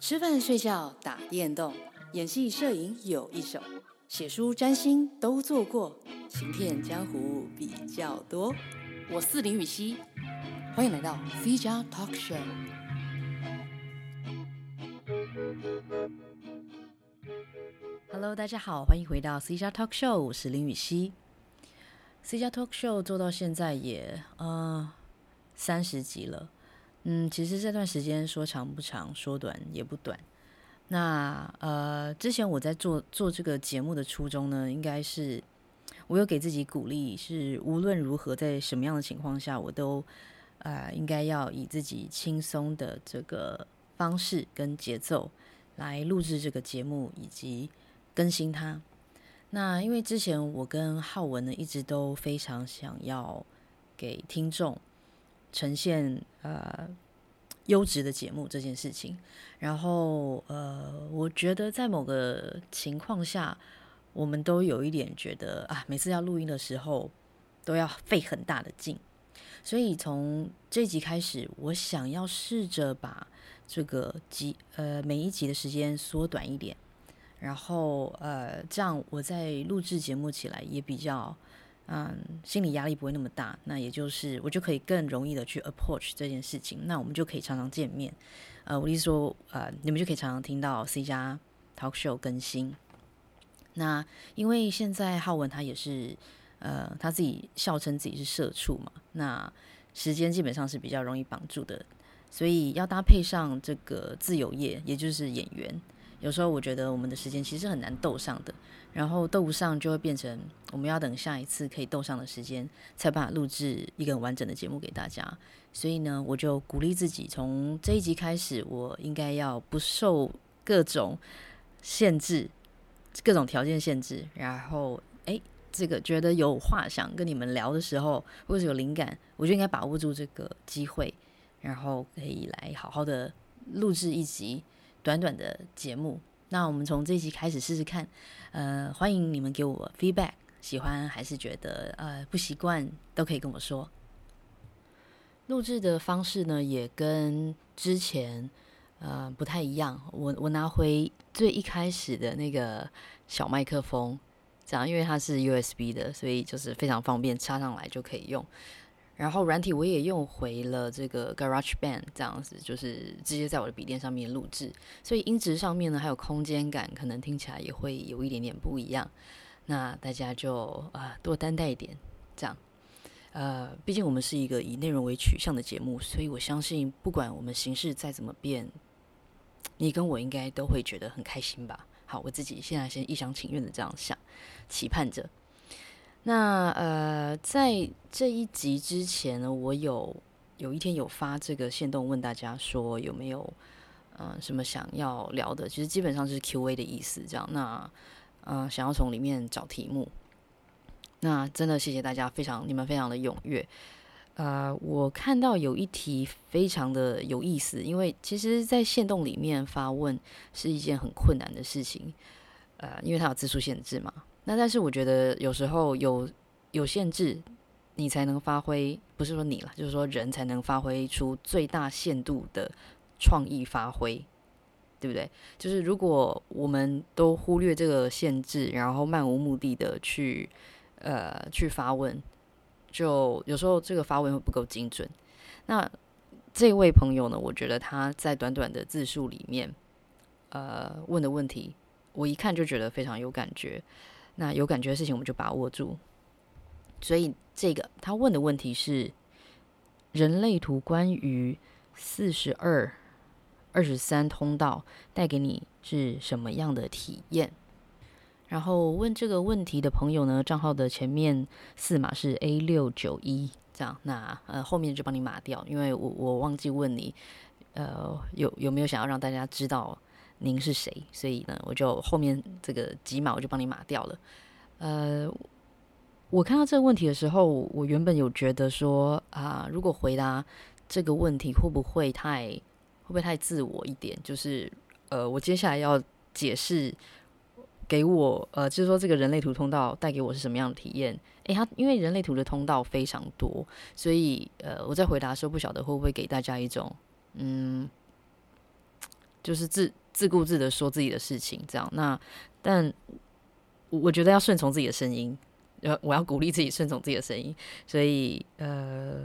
吃饭、睡觉、打电动、演戏、摄影有一手，写书、占星都做过，行骗江湖比较多。我是林予晞，欢迎来到 C 加 Talk Show。Hello，大家好，欢迎回到 C 加 Talk Show，我是林予晞。C 加 Talk Show 做到现在也呃三十集了。嗯，其实这段时间说长不长，说短也不短。那呃，之前我在做做这个节目的初衷呢，应该是我有给自己鼓励，是无论如何在什么样的情况下，我都呃应该要以自己轻松的这个方式跟节奏来录制这个节目以及更新它。那因为之前我跟浩文呢，一直都非常想要给听众。呈现呃优质的节目这件事情，然后呃，我觉得在某个情况下，我们都有一点觉得啊，每次要录音的时候都要费很大的劲，所以从这集开始，我想要试着把这个集呃每一集的时间缩短一点，然后呃这样我在录制节目起来也比较。嗯，心理压力不会那么大，那也就是我就可以更容易的去 approach 这件事情，那我们就可以常常见面。呃，我意思说，呃，你们就可以常常听到 C 加 Talk Show 更新。那因为现在浩文他也是，呃，他自己笑称自己是社畜嘛，那时间基本上是比较容易绑住的，所以要搭配上这个自由业，也就是演员。有时候我觉得我们的时间其实很难斗上的，然后斗不上就会变成我们要等下一次可以斗上的时间，才把录制一个完整的节目给大家。所以呢，我就鼓励自己，从这一集开始，我应该要不受各种限制、各种条件限制。然后，哎，这个觉得有话想跟你们聊的时候，或者有灵感，我就应该把握住这个机会，然后可以来好好的录制一集。短短的节目，那我们从这一集开始试试看。呃，欢迎你们给我 feedback，喜欢还是觉得呃不习惯，都可以跟我说。录制的方式呢，也跟之前呃不太一样。我我拿回最一开始的那个小麦克风，这样因为它是 USB 的，所以就是非常方便，插上来就可以用。然后软体我也用回了这个 GarageBand，这样子就是直接在我的笔电上面录制，所以音质上面呢，还有空间感，可能听起来也会有一点点不一样。那大家就啊、多担待一点，这样。呃，毕竟我们是一个以内容为取向的节目，所以我相信不管我们形式再怎么变，你跟我应该都会觉得很开心吧。好，我自己现在先一厢情愿的这样想，期盼着。那呃，在这一集之前呢，我有有一天有发这个线动问大家说有没有呃什么想要聊的，其实基本上就是 Q&A 的意思，这样。那呃，想要从里面找题目，那真的谢谢大家，非常你们非常的踊跃。呃，我看到有一题非常的有意思，因为其实，在线动里面发问是一件很困难的事情，呃，因为它有字数限制嘛。那但是我觉得有时候有有限制，你才能发挥，不是说你了，就是说人才能发挥出最大限度的创意发挥，对不对？就是如果我们都忽略这个限制，然后漫无目的的去呃去发问，就有时候这个发问会不够精准。那这位朋友呢，我觉得他在短短的字数里面，呃问的问题，我一看就觉得非常有感觉。那有感觉的事情，我们就把握住。所以，这个他问的问题是：人类图关于四十二、二十三通道带给你是什么样的体验？然后问这个问题的朋友呢，账号的前面四码是 A 六九一，这样。那呃，后面就帮你码掉，因为我我忘记问你，呃，有有没有想要让大家知道？您是谁？所以呢，我就后面这个几码我就帮你码掉了。呃，我看到这个问题的时候，我原本有觉得说啊，如果回答这个问题会不会太会不会太自我一点？就是呃，我接下来要解释给我呃，就是说这个人类图通道带给我是什么样的体验？诶，它因为人类图的通道非常多，所以呃，我在回答的时候不晓得会不会给大家一种嗯。就是自自顾自的说自己的事情，这样。那但我觉得要顺从自己的声音，呃，我要鼓励自己顺从自己的声音。所以呃，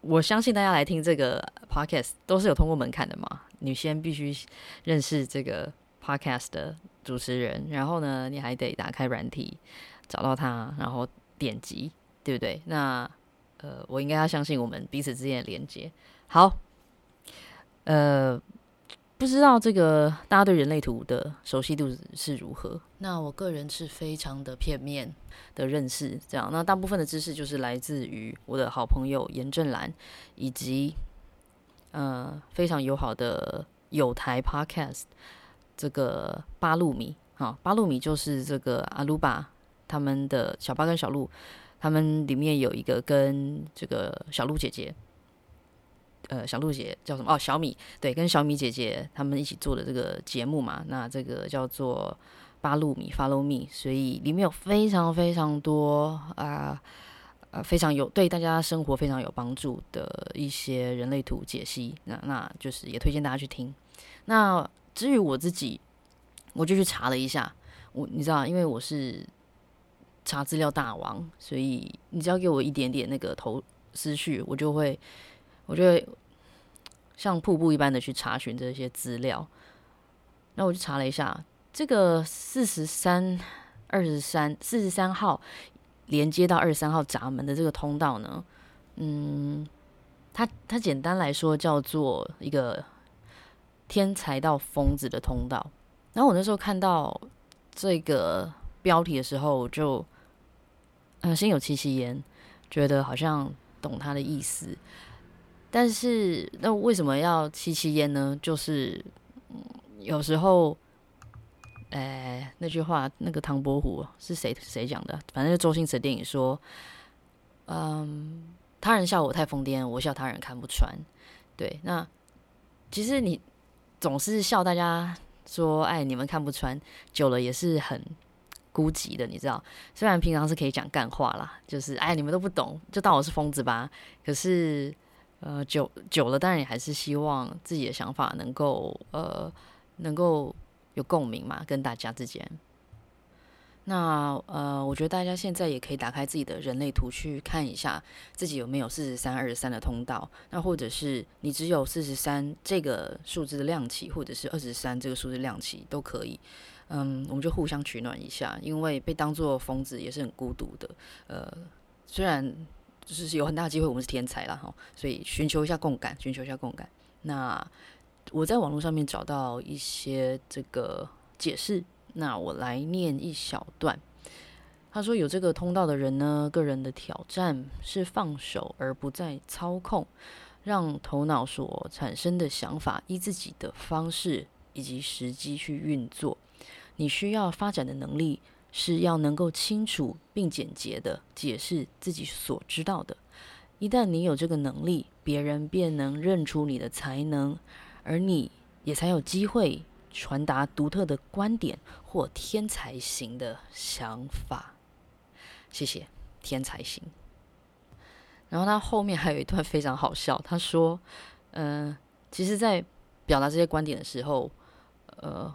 我相信大家来听这个 podcast 都是有通过门槛的嘛。你先必须认识这个 podcast 的主持人，然后呢，你还得打开软体找到他，然后点击，对不对？那呃，我应该要相信我们彼此之间的连接。好，呃。不知道这个大家对人类图的熟悉度是如何？那我个人是非常的片面的认识，这样。那大部分的知识就是来自于我的好朋友严正兰，以及呃非常友好的有台 Podcast 这个八路米啊，八路米就是这个阿鲁巴他们的小八跟小鹿，他们里面有一个跟这个小鹿姐姐。呃，小鹿姐叫什么？哦，小米，对，跟小米姐姐他们一起做的这个节目嘛，那这个叫做八路米 （Follow Me），所以里面有非常非常多啊，呃，非常有对大家生活非常有帮助的一些人类图解析，那那就是也推荐大家去听。那至于我自己，我就去查了一下，我你知道，因为我是查资料大王，所以你只要给我一点点那个头思绪，我就会。我就会像瀑布一般的去查询这些资料，那我就查了一下，这个四十三、二十三、四十三号连接到二十三号闸门的这个通道呢，嗯，它它简单来说叫做一个天才到疯子的通道。然后我那时候看到这个标题的时候，我就嗯心有戚戚焉，觉得好像懂他的意思。但是，那为什么要吸吸烟呢？就是，有时候，哎、那句话，那个唐伯虎是谁谁讲的？反正就周星驰电影说，嗯，他人笑我太疯癫，我笑他人看不穿。对，那其实你总是笑大家说，哎，你们看不穿，久了也是很孤寂的，你知道？虽然平常是可以讲干话啦，就是哎，你们都不懂，就当我是疯子吧。可是。呃，久久了，当然也还是希望自己的想法能够呃，能够有共鸣嘛，跟大家之间。那呃，我觉得大家现在也可以打开自己的人类图去看一下，自己有没有四十三、二十三的通道。那或者是你只有四十三这个数字的亮起，或者是二十三这个数字亮起都可以。嗯，我们就互相取暖一下，因为被当作疯子也是很孤独的。呃，虽然。就是有很大的机会，我们是天才了哈，所以寻求一下共感，寻求一下共感。那我在网络上面找到一些这个解释，那我来念一小段。他说，有这个通道的人呢，个人的挑战是放手而不再操控，让头脑所产生的想法依自己的方式以及时机去运作。你需要发展的能力。是要能够清楚并简洁地解释自己所知道的。一旦你有这个能力，别人便能认出你的才能，而你也才有机会传达独特的观点或天才型的想法。谢谢，天才型。然后他后面还有一段非常好笑，他说：“嗯、其实，在表达这些观点的时候，呃，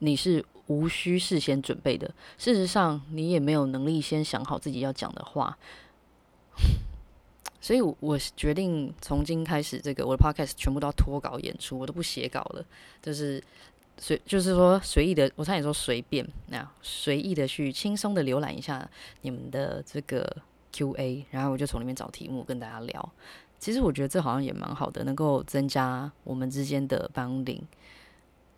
你是。”无需事先准备的。事实上，你也没有能力先想好自己要讲的话。所以，我决定从今开始，这个我的 podcast 全部都要脱稿演出，我都不写稿了，就是随，就是说随意的，我差点说随便，那随意的去轻松的浏览一下你们的这个 QA，然后我就从里面找题目跟大家聊。其实我觉得这好像也蛮好的，能够增加我们之间的 bonding。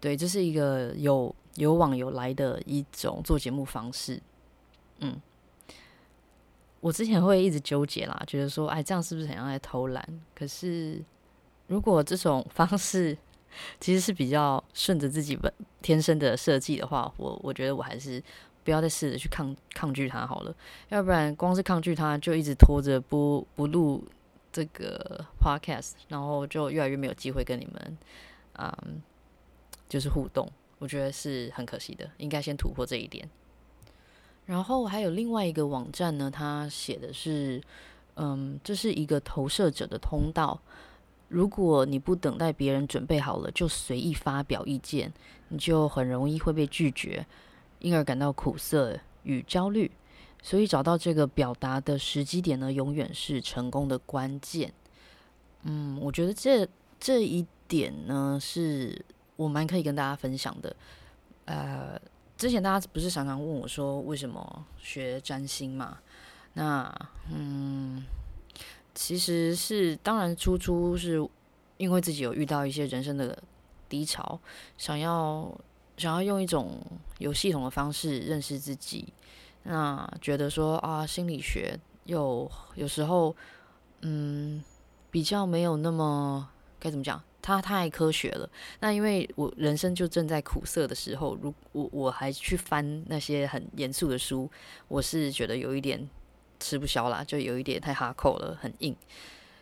对，这是一个有。有往有来的一种做节目方式，嗯，我之前会一直纠结啦，觉得说，哎，这样是不是很像在偷懒？可是，如果这种方式其实是比较顺着自己本天生的设计的话，我我觉得我还是不要再试着去抗抗拒它好了，要不然光是抗拒它，就一直拖着不不录这个 podcast，然后就越来越没有机会跟你们，嗯，就是互动。我觉得是很可惜的，应该先突破这一点。然后还有另外一个网站呢，它写的是，嗯，这是一个投射者的通道。如果你不等待别人准备好了就随意发表意见，你就很容易会被拒绝，因而感到苦涩与焦虑。所以找到这个表达的时机点呢，永远是成功的关键。嗯，我觉得这这一点呢，是我蛮可以跟大家分享的。呃，之前大家不是常常问我说，为什么学占星嘛？那嗯。其实是，当然，初初是因为自己有遇到一些人生的低潮，想要想要用一种有系统的方式认识自己。那觉得说啊，心理学有有时候，嗯，比较没有那么该怎么讲，它太科学了。那因为我人生就正在苦涩的时候，如我我还去翻那些很严肃的书，我是觉得有一点。吃不消啦，就有一点太哈扣了，很硬。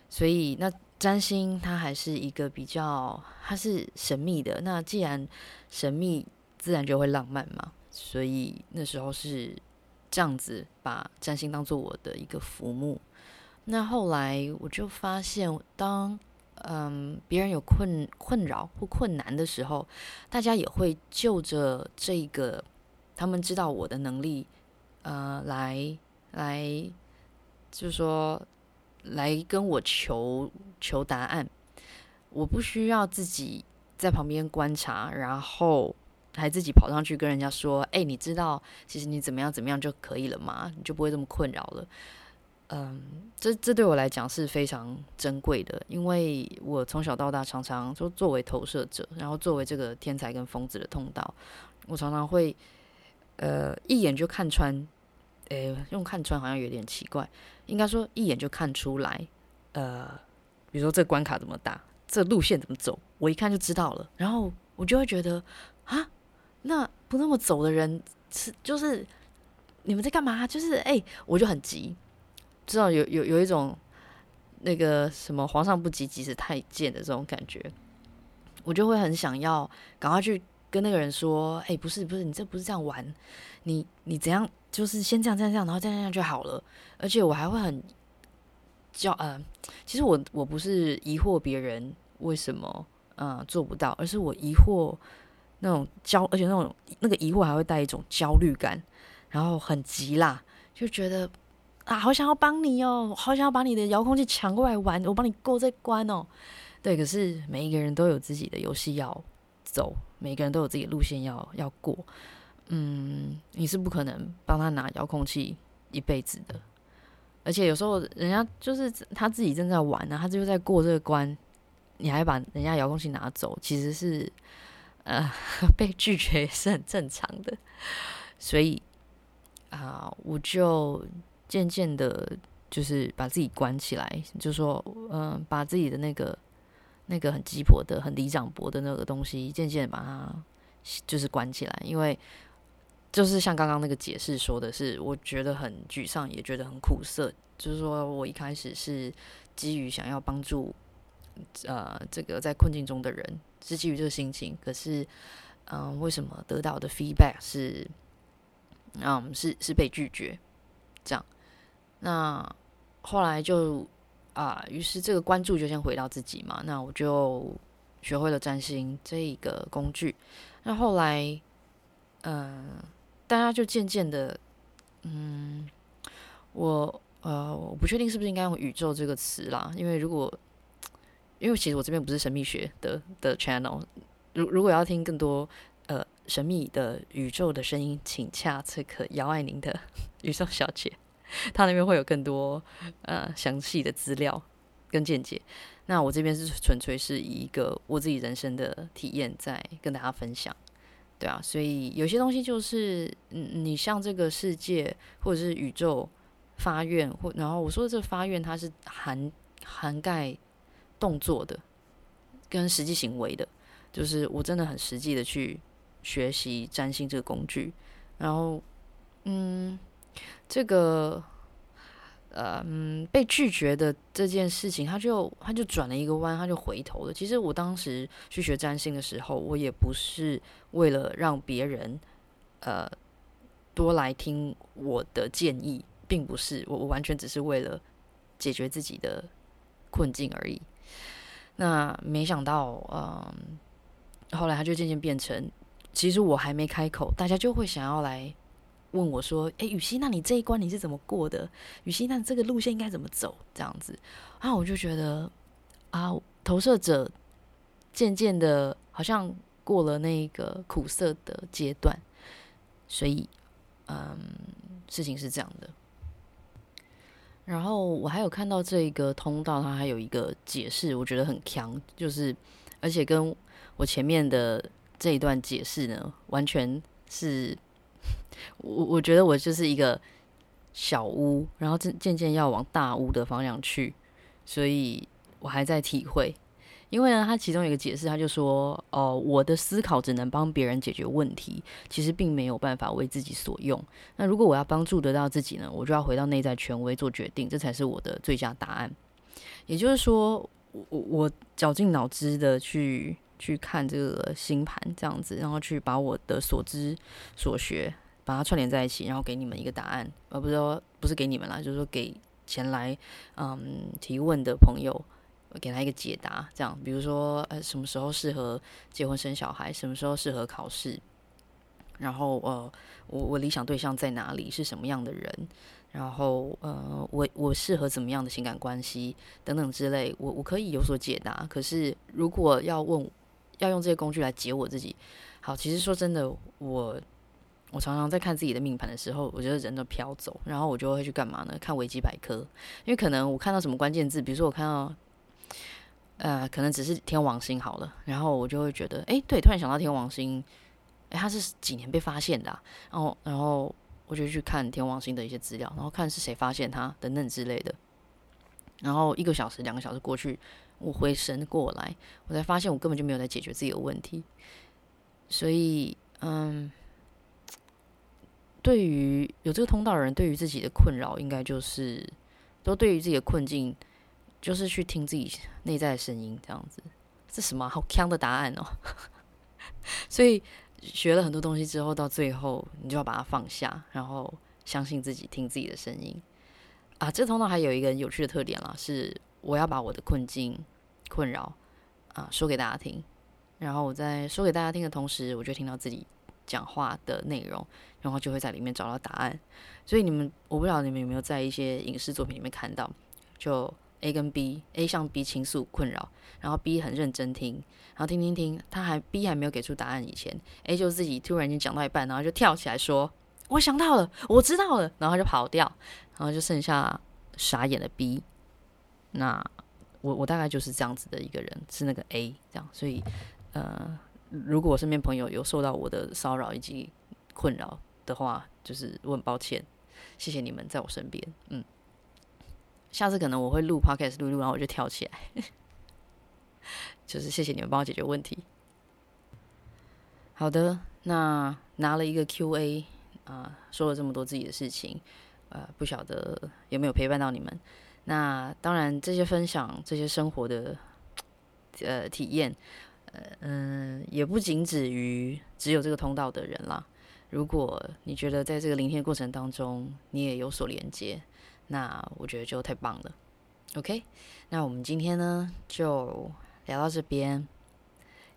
所以那占星它还是一个比较，它是神秘的。那既然神秘，自然就会浪漫嘛。所以那时候是这样子，把占星当做我的一个浮木。那后来我就发现，当嗯别人有困困扰或困难的时候，大家也会就着这个他们知道我的能力，呃来。来，就是说，来跟我求求答案。我不需要自己在旁边观察，然后还自己跑上去跟人家说：“哎，你知道，其实你怎么样怎么样就可以了嘛，你就不会这么困扰了。”嗯，这这对我来讲是非常珍贵的，因为我从小到大常常就作为投射者，然后作为这个天才跟疯子的通道，我常常会呃一眼就看穿。诶，用看穿好像有点奇怪，应该说一眼就看出来。呃，比如说这关卡怎么打，这路线怎么走，我一看就知道了。然后我就会觉得啊，那不那么走的人是就是你们在干嘛？就是哎，我就很急，知道有有有一种那个什么皇上不急急死太监的这种感觉，我就会很想要赶快去跟那个人说，哎，不是不是，你这不是这样玩，你你怎样？就是先这样这样这样，然后这样这样就好了。而且我还会很叫呃，其实我我不是疑惑别人为什么呃做不到，而是我疑惑那种焦，而且那种那个疑惑还会带一种焦虑感，然后很急啦，就觉得啊，好想要帮你哦，好想要把你的遥控器抢过来玩，我帮你过这关哦。对，可是每一个人都有自己的游戏要走，每个人都有自己的路线要要过。嗯，你是不可能帮他拿遥控器一辈子的，而且有时候人家就是他自己正在玩呢、他就在过这个关，你还把人家遥控器拿走，其实是呃 被拒绝也是很正常的，所以啊、我就渐渐的，就是把自己关起来，就说嗯、把自己的那个那个很鸡婆的、很里长伯的那个东西，渐渐把它就是关起来，因为。就是像刚刚那个解释说的是，我觉得很沮丧，也觉得很苦涩。就是说我一开始是基于想要帮助，呃，这个在困境中的人，是基于这个心情。可是，嗯、为什么得到的 feedback 是，嗯，是是被拒绝？这样，那后来就啊，于是这个关注就先回到自己嘛。那我就学会了占星这一个工具。那后来，嗯、呃。大家就渐渐的，嗯，我呃，我不确定是不是应该用宇宙这个词啦，因为如果，因为其实我这边不是神秘学的的 channel，如如果要听更多呃神秘的宇宙的声音，请洽这个姚爱宁的 宇宙小姐，他那边会有更多呃详细的资料跟见解。那我这边是纯粹是以一个我自己人生的体验在跟大家分享。对啊，所以有些东西就是，嗯，你向这个世界或者是宇宙发愿，或然后我说的这发愿，它是涵涵盖动作的，跟实际行为的，就是我真的很实际的去学习占星这个工具，然后，嗯，这个。呃嗯，被拒绝的这件事情，他就他就转了一个弯，他就回头了。其实我当时去学占星的时候，我也不是为了让别人呃多来听我的建议，并不是，我我完全只是为了解决自己的困境而已。那没想到，嗯，后来他就渐渐变成，其实我还没开口，大家就会想要来问我说：“诶，予晞，那你这一关你是怎么过的？予晞，那这个路线应该怎么走？”这样子，啊，我就觉得啊，投射者渐渐的，好像过了那个苦涩的阶段，所以，嗯，事情是这样的。然后我还有看到这个通道，它还有一个解释，我觉得很强，就是而且跟我前面的这一段解释呢，完全是我我觉得我就是一个小屋，然后渐渐渐要往大屋的方向去，所以我还在体会。因为呢，他其中有一个解释，他就说：“哦，我的思考只能帮别人解决问题，其实并没有办法为自己所用。那如果我要帮助得到自己呢，我就要回到内在权威做决定，这才是我的最佳答案。也就是说，我我绞尽脑汁的去去看这个星盘，这样子，然后去把我的所知所学把它串联在一起，然后给你们一个答案，而不是说不是给你们啦，就是说给前来嗯提问的朋友。”给他一个解答，这样，比如说，呃，什么时候适合结婚生小孩？什么时候适合考试？然后，呃，我我理想对象在哪里？是什么样的人？然后，呃，我我适合怎么样的情感关系？等等之类，我我可以有所解答。可是，如果要问，要用这些工具来解我自己，好，其实说真的，我我常常在看自己的命盘的时候，我觉得人都飘走，然后我就会去干嘛呢？看维基百科，因为可能我看到什么关键字，比如说我看到。呃，可能只是天王星好了，然后我就会觉得，哎，对，突然想到天王星，哎，它是几年被发现的啊？然后，然后我就去看天王星的一些资料，然后看是谁发现它等等之类的。然后一个小时、两个小时过去，我回神过来，我才发现我根本就没有在解决自己的问题。所以，嗯，对于有这个通道的人，对于自己的困扰，应该就是都对于自己的困境。就是去听自己内在的声音，这样子，这什么好强的答案哦！所以学了很多东西之后，到最后你就要把它放下，然后相信自己，听自己的声音啊。这通道还有一个很有趣的特点啦，是我要把我的困境、困扰啊说给大家听，然后我在说给大家听的同时，我就听到自己讲话的内容，然后就会在里面找到答案。所以你们，我不知道你们有没有在一些影视作品里面看到，就。A 跟 B，A 向 B 倾诉困扰，然后 B 很认真听，然后听听听，他还 B 还没有给出答案以前，A 就自己突然间讲到一半，然后就跳起来说：“我想到了，我知道了。”然后就跑掉，然后就剩下傻眼的 B。那我我大概就是这样子的一个人，是那个 A 这样。所以呃，如果我身边朋友有受到我的骚扰以及困扰的话，就是我很抱歉，谢谢你们在我身边，嗯。下次可能我会录 podcast 录录，然后我就跳起来，就是谢谢你们帮我解决问题。好的，那拿了一个 QA 啊、说了这么多自己的事情，呃，不晓得有没有陪伴到你们。那当然，这些分享，这些生活的呃体验，嗯、呃，也不仅止于只有这个通道的人啦。如果你觉得在这个聆听过程当中，你也有所连接。那我觉得就太棒了，OK。那我们今天呢就聊到这边，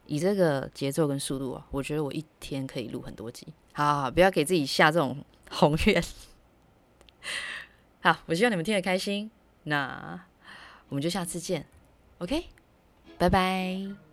以这个节奏跟速度啊，我觉得我一天可以录很多集。好好好，不要给自己下这种宏 愿。好，我希望你们听得开心。那我们就下次见，OK，拜拜。